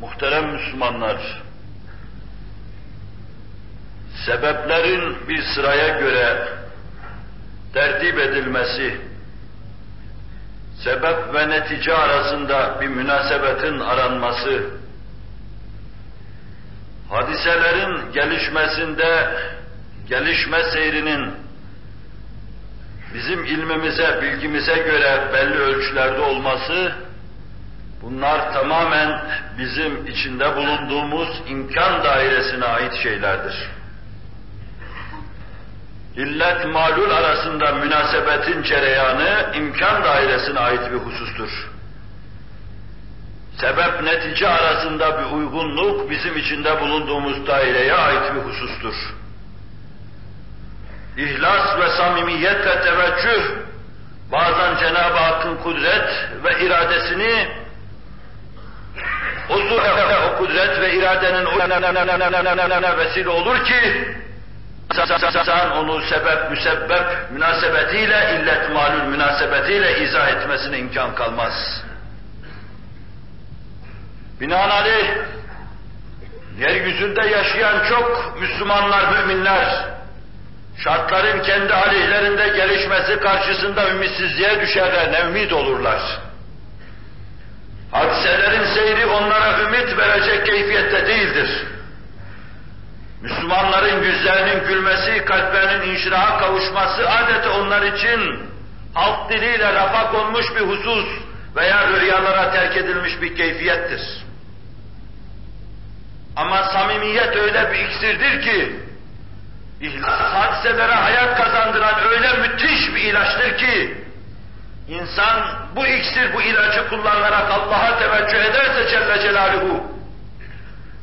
Muhterem Müslümanlar, sebeplerin bir sıraya göre tertip edilmesi, sebep ve netice arasında bir münasebetin aranması, hadiselerin gelişmesinde gelişme seyrinin bizim ilmimize, bilgimize göre belli ölçülerde olması, bunlar tamamen bizim içinde bulunduğumuz imkan dairesine ait şeylerdir. İllet malul arasında münasebetin cereyanı imkan dairesine ait bir husustur. Sebep netice arasında bir uygunluk bizim içinde bulunduğumuz daireye ait bir husustur. İhlas ve samimiyetle teveccüh, bazen Cenab-ı Hakk'ın kudret ve iradesini o o kudret ve iradenin o vesile olur ki insan onu sebep, müsebbep münasebetiyle, illet malul münasebetiyle izah etmesine imkan kalmaz. Binaenaleyh, yeryüzünde yaşayan çok Müslümanlar, müminler, şartların kendi aleyhlerinde gelişmesi karşısında ümitsizliğe düşerler, nevmid olurlar. Hadiselerin seyri onlara ümit verecek keyfiyette değildir. Müslümanların yüzlerinin gülmesi, kalplerinin inşiraha kavuşması adeta onlar için halk diliyle rafa konmuş bir husus veya rüyalara terk edilmiş bir keyfiyettir. Ama samimiyet öyle bir iksirdir ki, hadiselere hayat kazandıran öyle müthiş bir ilaçtır ki, insan bu iksir, bu ilacı kullanarak Allah'a teveccüh ederse Celle Celaluhu,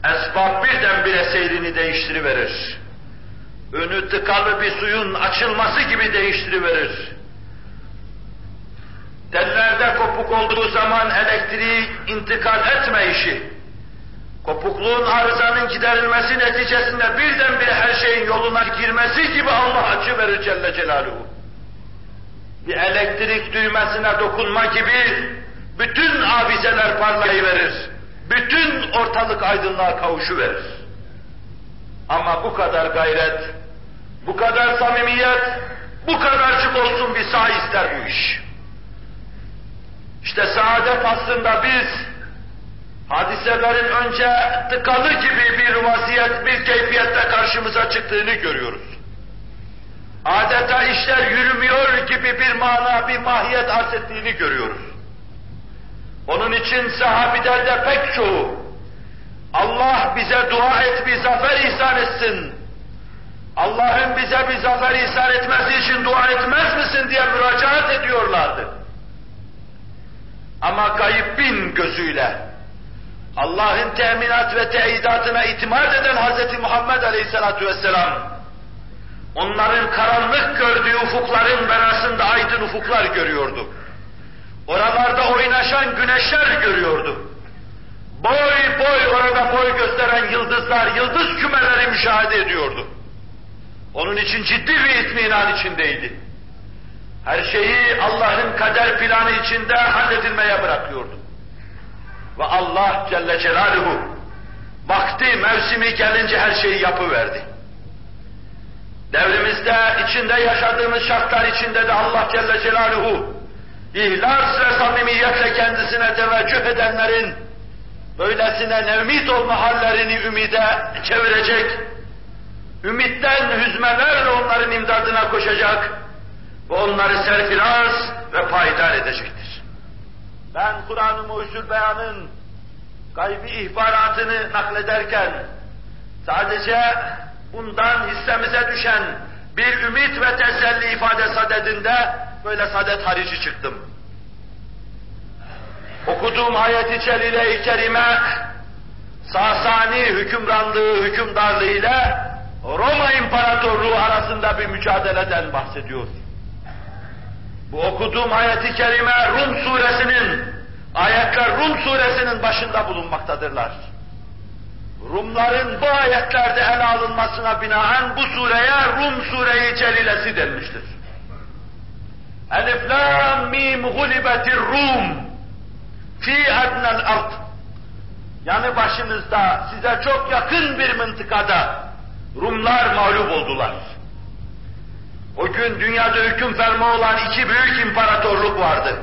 esbab birdenbire seyrini değiştiriverir. Önü tıkalı bir suyun açılması gibi değiştiriverir. Tellerde kopuk olduğu zaman elektriği intikal etme işi, kopukluğun arızanın giderilmesi neticesinde birdenbire her şeyin yoluna girmesi gibi Allah açı verir Celle Celaluhu. Bir elektrik düğmesine dokunma gibi bütün avizeler parlayıverir. Bütün ortalık aydınlığa kavuşu verir. Ama bu kadar gayret, bu kadar samimiyet, bu kadarcık olsun bir sağ ister bu iş. İşte saadet aslında biz hadiselerin önce tıkalı gibi bir vaziyet, bir keyfiyette karşımıza çıktığını görüyoruz. Adeta işler yürümüyor gibi bir mana, bir mahiyet arz ettiğini görüyoruz. Onun için sahabilerde pek çoğu, Allah bize dua et, bir zafer ihsan etsin. Allah'ın bize bir zafer ihsan etmesi için dua etmez misin diye müracaat ediyorlardı. Ama kayıp bin gözüyle, Allah'ın teminat ve teyidatına itimat eden Hz. Muhammed Aleyhisselatü Vesselam, onların karanlık gördüğü ufukların arasında aydın ufuklar gördü. Oralarda oynaşan güneşler görüyordu. Boy boy orada boy gösteren yıldızlar, yıldız kümeleri müşahede ediyordu. Onun için ciddi bir itminan içindeydi. Her şeyi Allah'ın kader planı içinde halledilmeye bırakıyordu. Ve Allah Celle Celaluhu vakti, mevsimi gelince her şeyi yapıverdi. Devrimizde, içinde yaşadığımız şartlar içinde de Allah Celle Celaluhu ihlas ve samimiyetle kendisine teveccüh edenlerin böylesine nevmit olma hallerini ümide çevirecek, ümitten hüzmelerle onların imdadına koşacak ve onları serfiraz ve payidar edecektir. Ben Kur'an-ı Mucizül Beyan'ın gaybi ihbaratını naklederken sadece bundan hissemize düşen bir ümit ve teselli ifade sadedinde böyle sadet harici çıktım. Okuduğum ayet-i celile-i kerime Sasani hükümranlığı, hükümdarlığı ile Roma İmparatorluğu arasında bir mücadeleden bahsediyor. Bu okuduğum ayet-i kerime Rum suresinin, ayetler Rum suresinin başında bulunmaktadırlar. Rumların bu ayetlerde ele alınmasına binaen bu sureye Rum Sure-i Celilesi denmiştir. Elif lam mim gulibetir Rum fi adnel ard yanı başınızda size çok yakın bir mıntıkada Rumlar mağlup oldular. O gün dünyada hüküm ferma olan iki büyük imparatorluk vardı.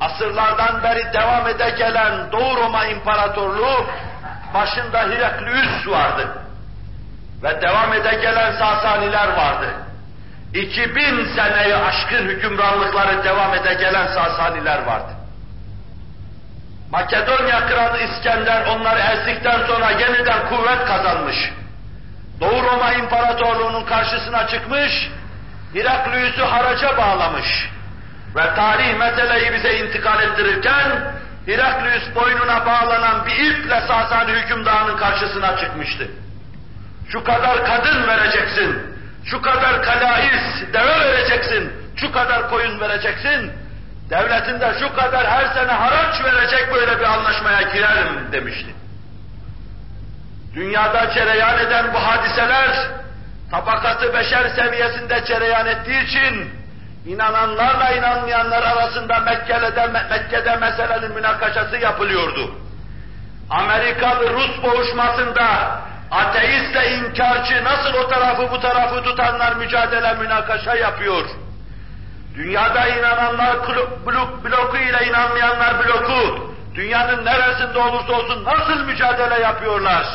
Asırlardan beri devam ede gelen Doğu Roma İmparatorluğu başında Heraklius vardı. Ve devam ede gelen Sasaniler vardı. 2000 seneyi aşkın hükümranlıkları devam ede gelen Sasaniler vardı. Makedonya kralı İskender onları ezdikten sonra yeniden kuvvet kazanmış. Doğu Roma İmparatorluğu'nun karşısına çıkmış, Heraklius'u haraca bağlamış. Ve tarih meseleyi bize intikal ettirirken, Heraklius boynuna bağlanan bir iple Sasani hükümdarının karşısına çıkmıştı. Şu kadar kadın vereceksin, şu kadar kalais, deve vereceksin, şu kadar koyun vereceksin, devletinde şu kadar her sene haraç verecek böyle bir anlaşmaya girerim demişti. Dünyada cereyan eden bu hadiseler, tabakatı beşer seviyesinde cereyan ettiği için, inananlarla inanmayanlar arasında Mekke'de, Mekke'de meselenin münakaşası yapılıyordu. Amerikalı Rus boğuşmasında ateistle inkarcı nasıl o tarafı bu tarafı tutanlar mücadele münakaşa yapıyor. Dünyada inananlar blok, bloku ile inanmayanlar bloku, dünyanın neresinde olursa olsun nasıl mücadele yapıyorlar?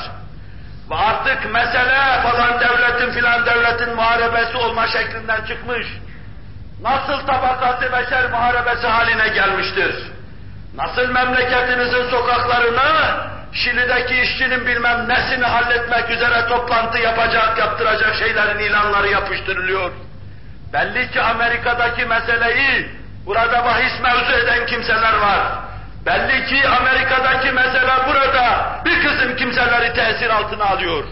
Ve artık mesele falan devletin filan devletin muharebesi olma şeklinden çıkmış. Nasıl tabakatı beşer muharebesi haline gelmiştir? Nasıl memleketinizin sokaklarına Şili'deki işçinin bilmem nesini halletmek üzere toplantı yapacak, yaptıracak şeylerin ilanları yapıştırılıyor. Belli ki Amerika'daki meseleyi burada bahis mevzu eden kimseler var. Belli ki Amerika'daki mesele burada bir kısım kimseleri tesir altına alıyor.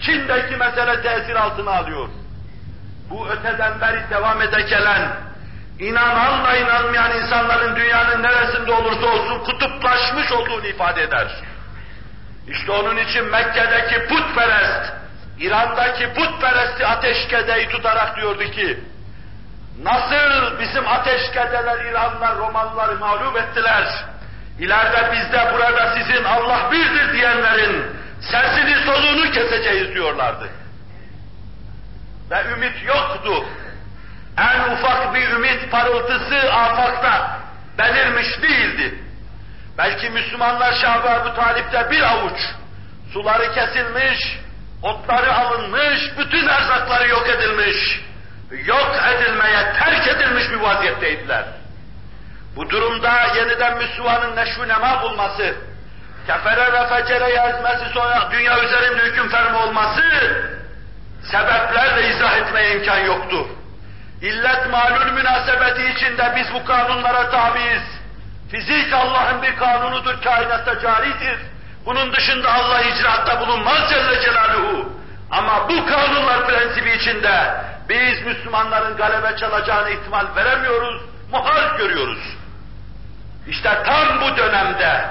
Çin'deki mesele tesir altına alıyor. Bu öteden beri devam ede gelen, inananla inanmayan insanların dünyanın neresinde olursa olsun kutuplaşmış olduğunu ifade eder. İşte onun için Mekke'deki putperest, İran'daki putperesti ateşkedeyi tutarak diyordu ki, nasıl bizim ateşkedeler İranlılar, Romalıları mağlup ettiler, İleride biz de burada sizin Allah birdir diyenlerin sesini soluğunu keseceğiz diyorlardı. Ve ümit yoktu. En ufak bir ümit parıltısı afakta belirmiş değildi. Belki Müslümanlar Şah-ı Ebu Talip'te bir avuç suları kesilmiş, otları alınmış, bütün erzakları yok edilmiş, yok edilmeye terk edilmiş bir vaziyetteydiler. Bu durumda yeniden Müslümanın neşv nema bulması, kefere ve fecere yazması sonra dünya üzerinde hüküm fermi olması, sebeplerle izah etmeye imkan yoktu. İllet malul münasebeti içinde biz bu kanunlara tabiiz. Fizik Allah'ın bir kanunudur, kainatta caridir. Bunun dışında Allah icraatta bulunmaz Celle Celaluhu. Ama bu kanunlar prensibi içinde biz Müslümanların galebe çalacağını ihtimal veremiyoruz, muhal görüyoruz. İşte tam bu dönemde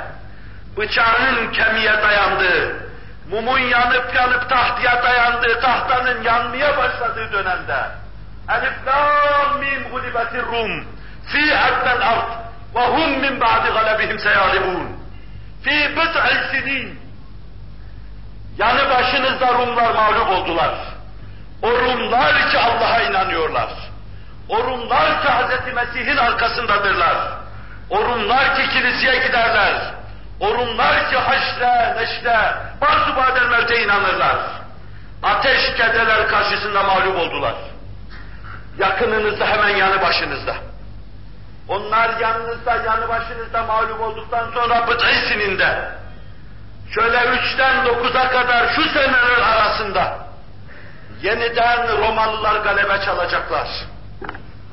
bıçağın kemiğe dayandığı, mumun yanıp yanıp tahtaya dayandığı, tahtanın yanmaya başladığı dönemde Elif lam mim gulibetir rum fi adnel ard ve hum min ba'di galebihim seyalibun fi bid'i sinin yanı başınızda Rumlar mağlup oldular. O Rumlar ki Allah'a inanıyorlar. O Rumlar ki Hz. Mesih'in arkasındadırlar. O Rumlar ki kiliseye giderler. O Rumlar ki haşre, neşre, bazı mevte inanırlar. Ateş kedeler karşısında mağlup oldular. Yakınınızda hemen yanı başınızda. Onlar yanınızda, yanı başınızda mağlup olduktan sonra bıçı sininde, şöyle üçten dokuza kadar şu seneler arasında yeniden Romalılar galebe çalacaklar.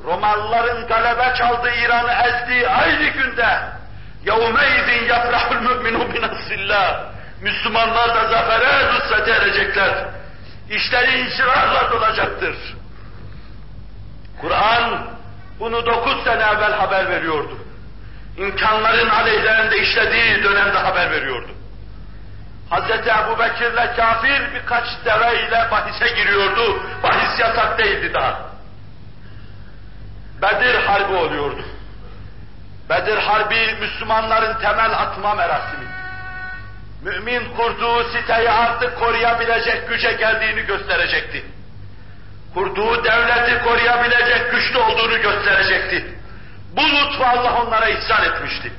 Romalıların galebe çaldığı İran'ı ezdiği aynı günde يَوْمَيْذٍ يَفْرَحُ الْمُؤْمِنُ بِنَصِّ Müslümanlar da zafere, nusrete erecekler. İşleri incirarla dolacaktır. Kur'an bunu dokuz sene evvel haber veriyordu. İmkanların aleyhlerinde işlediği dönemde haber veriyordu. Hz. Ebu Bekir'le kafir birkaç deveyle bahise giriyordu. Bahis yasak değildi daha. Bedir Harbi oluyordu. Bedir Harbi Müslümanların temel atma merasimi. mümin kurduğu siteyi artık koruyabilecek güce geldiğini gösterecekti. Kurduğu devleti koruyabilecek güçlü olduğunu gösterecekti. Bu lütfu Allah onlara ihsan etmişti.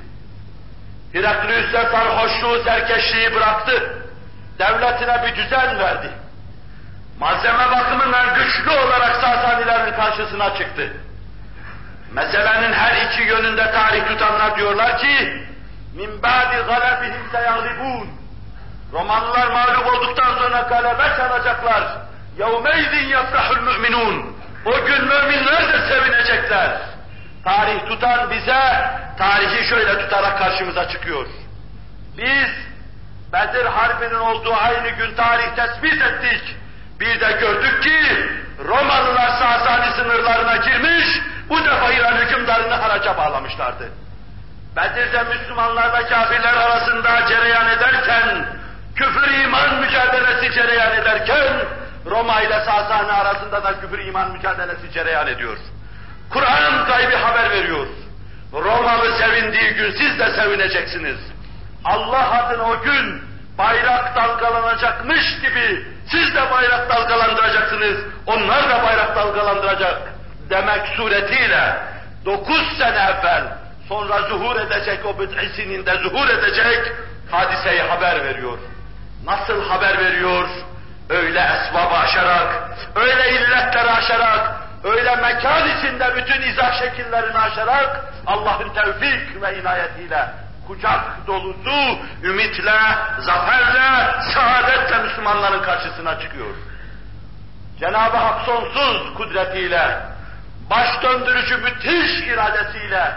Heraklius de sarhoşluğu, serkeşliği bıraktı. Devletine bir düzen verdi. Malzeme bakımından güçlü olarak Sasanilerin karşısına çıktı meselenin her iki yönünde tarih tutanlar diyorlar ki min ba'di galebihim seyagibun Romalılar mağlup olduktan sonra galebe çalacaklar. Yevmeydin yafrahul müminun. O gün müminler de sevinecekler. Tarih tutan bize tarihi şöyle tutarak karşımıza çıkıyor. Biz Bedir Harbi'nin olduğu aynı gün tarih tespit ettik. Bir de gördük ki Romalılar Sasani sınırlarına girmiş, bu defa İran hükümdarını haraca bağlamışlardı. Bedir'de Müslümanlarla kafirler arasında cereyan ederken, küfür iman mücadelesi cereyan ederken, Roma ile Sasani arasında da küfür iman mücadelesi cereyan ediyor. Kur'an gaybi haber veriyor. Romalı sevindiği gün siz de sevineceksiniz. Allah adına o gün bayrak dalgalanacakmış gibi siz de bayrak dalgalandıracaksınız. Onlar da bayrak dalgalandıracak demek suretiyle dokuz sene evvel sonra zuhur edecek o bid'isinin zuhur edecek hadiseyi haber veriyor. Nasıl haber veriyor? Öyle esbabı aşarak, öyle illetleri aşarak, öyle mekan içinde bütün izah şekillerini aşarak Allah'ın tevfik ve inayetiyle kucak dolusu ümitle, zaferle, saadetle Müslümanların karşısına çıkıyor. Cenab-ı Hak sonsuz kudretiyle, baş döndürücü müthiş iradesiyle,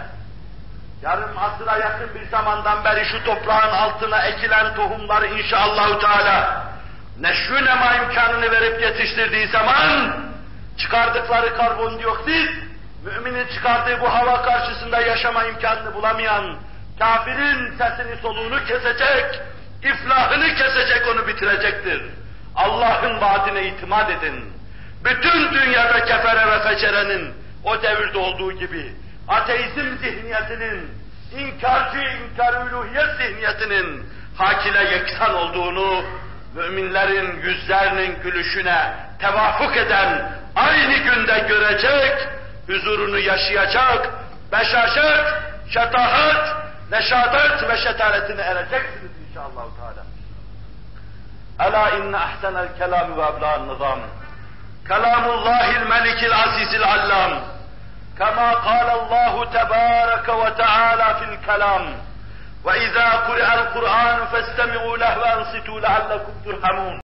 yarım asıra yakın bir zamandan beri şu toprağın altına ekilen tohumları inşallahü teala neşrü nema imkanını verip yetiştirdiği zaman çıkardıkları karbondioksit, müminin çıkardığı bu hava karşısında yaşama imkanını bulamayan kafirin sesini soluğunu kesecek, iflahını kesecek onu bitirecektir. Allah'ın vaadine itimat edin. Bütün dünyada kefere ve fecerenin o devirde olduğu gibi ateizm zihniyetinin, inkarcı inkar uluhiyet zihniyetinin hakile yeksan olduğunu müminlerin yüzlerinin gülüşüne tevafuk eden aynı günde görecek, huzurunu yaşayacak, beşaşet, şetahat, neşadet ve şetaretine ereceksiniz inşallah. Teala. Ela inne ahsenel kelam ve ebla'an nizam. Kelamullahil melikil azizil allam. كما قال الله تبارك وتعالى في الكلام وإذا قرئ القرآن فاستمعوا له وأنصتوا لعلكم ترحمون.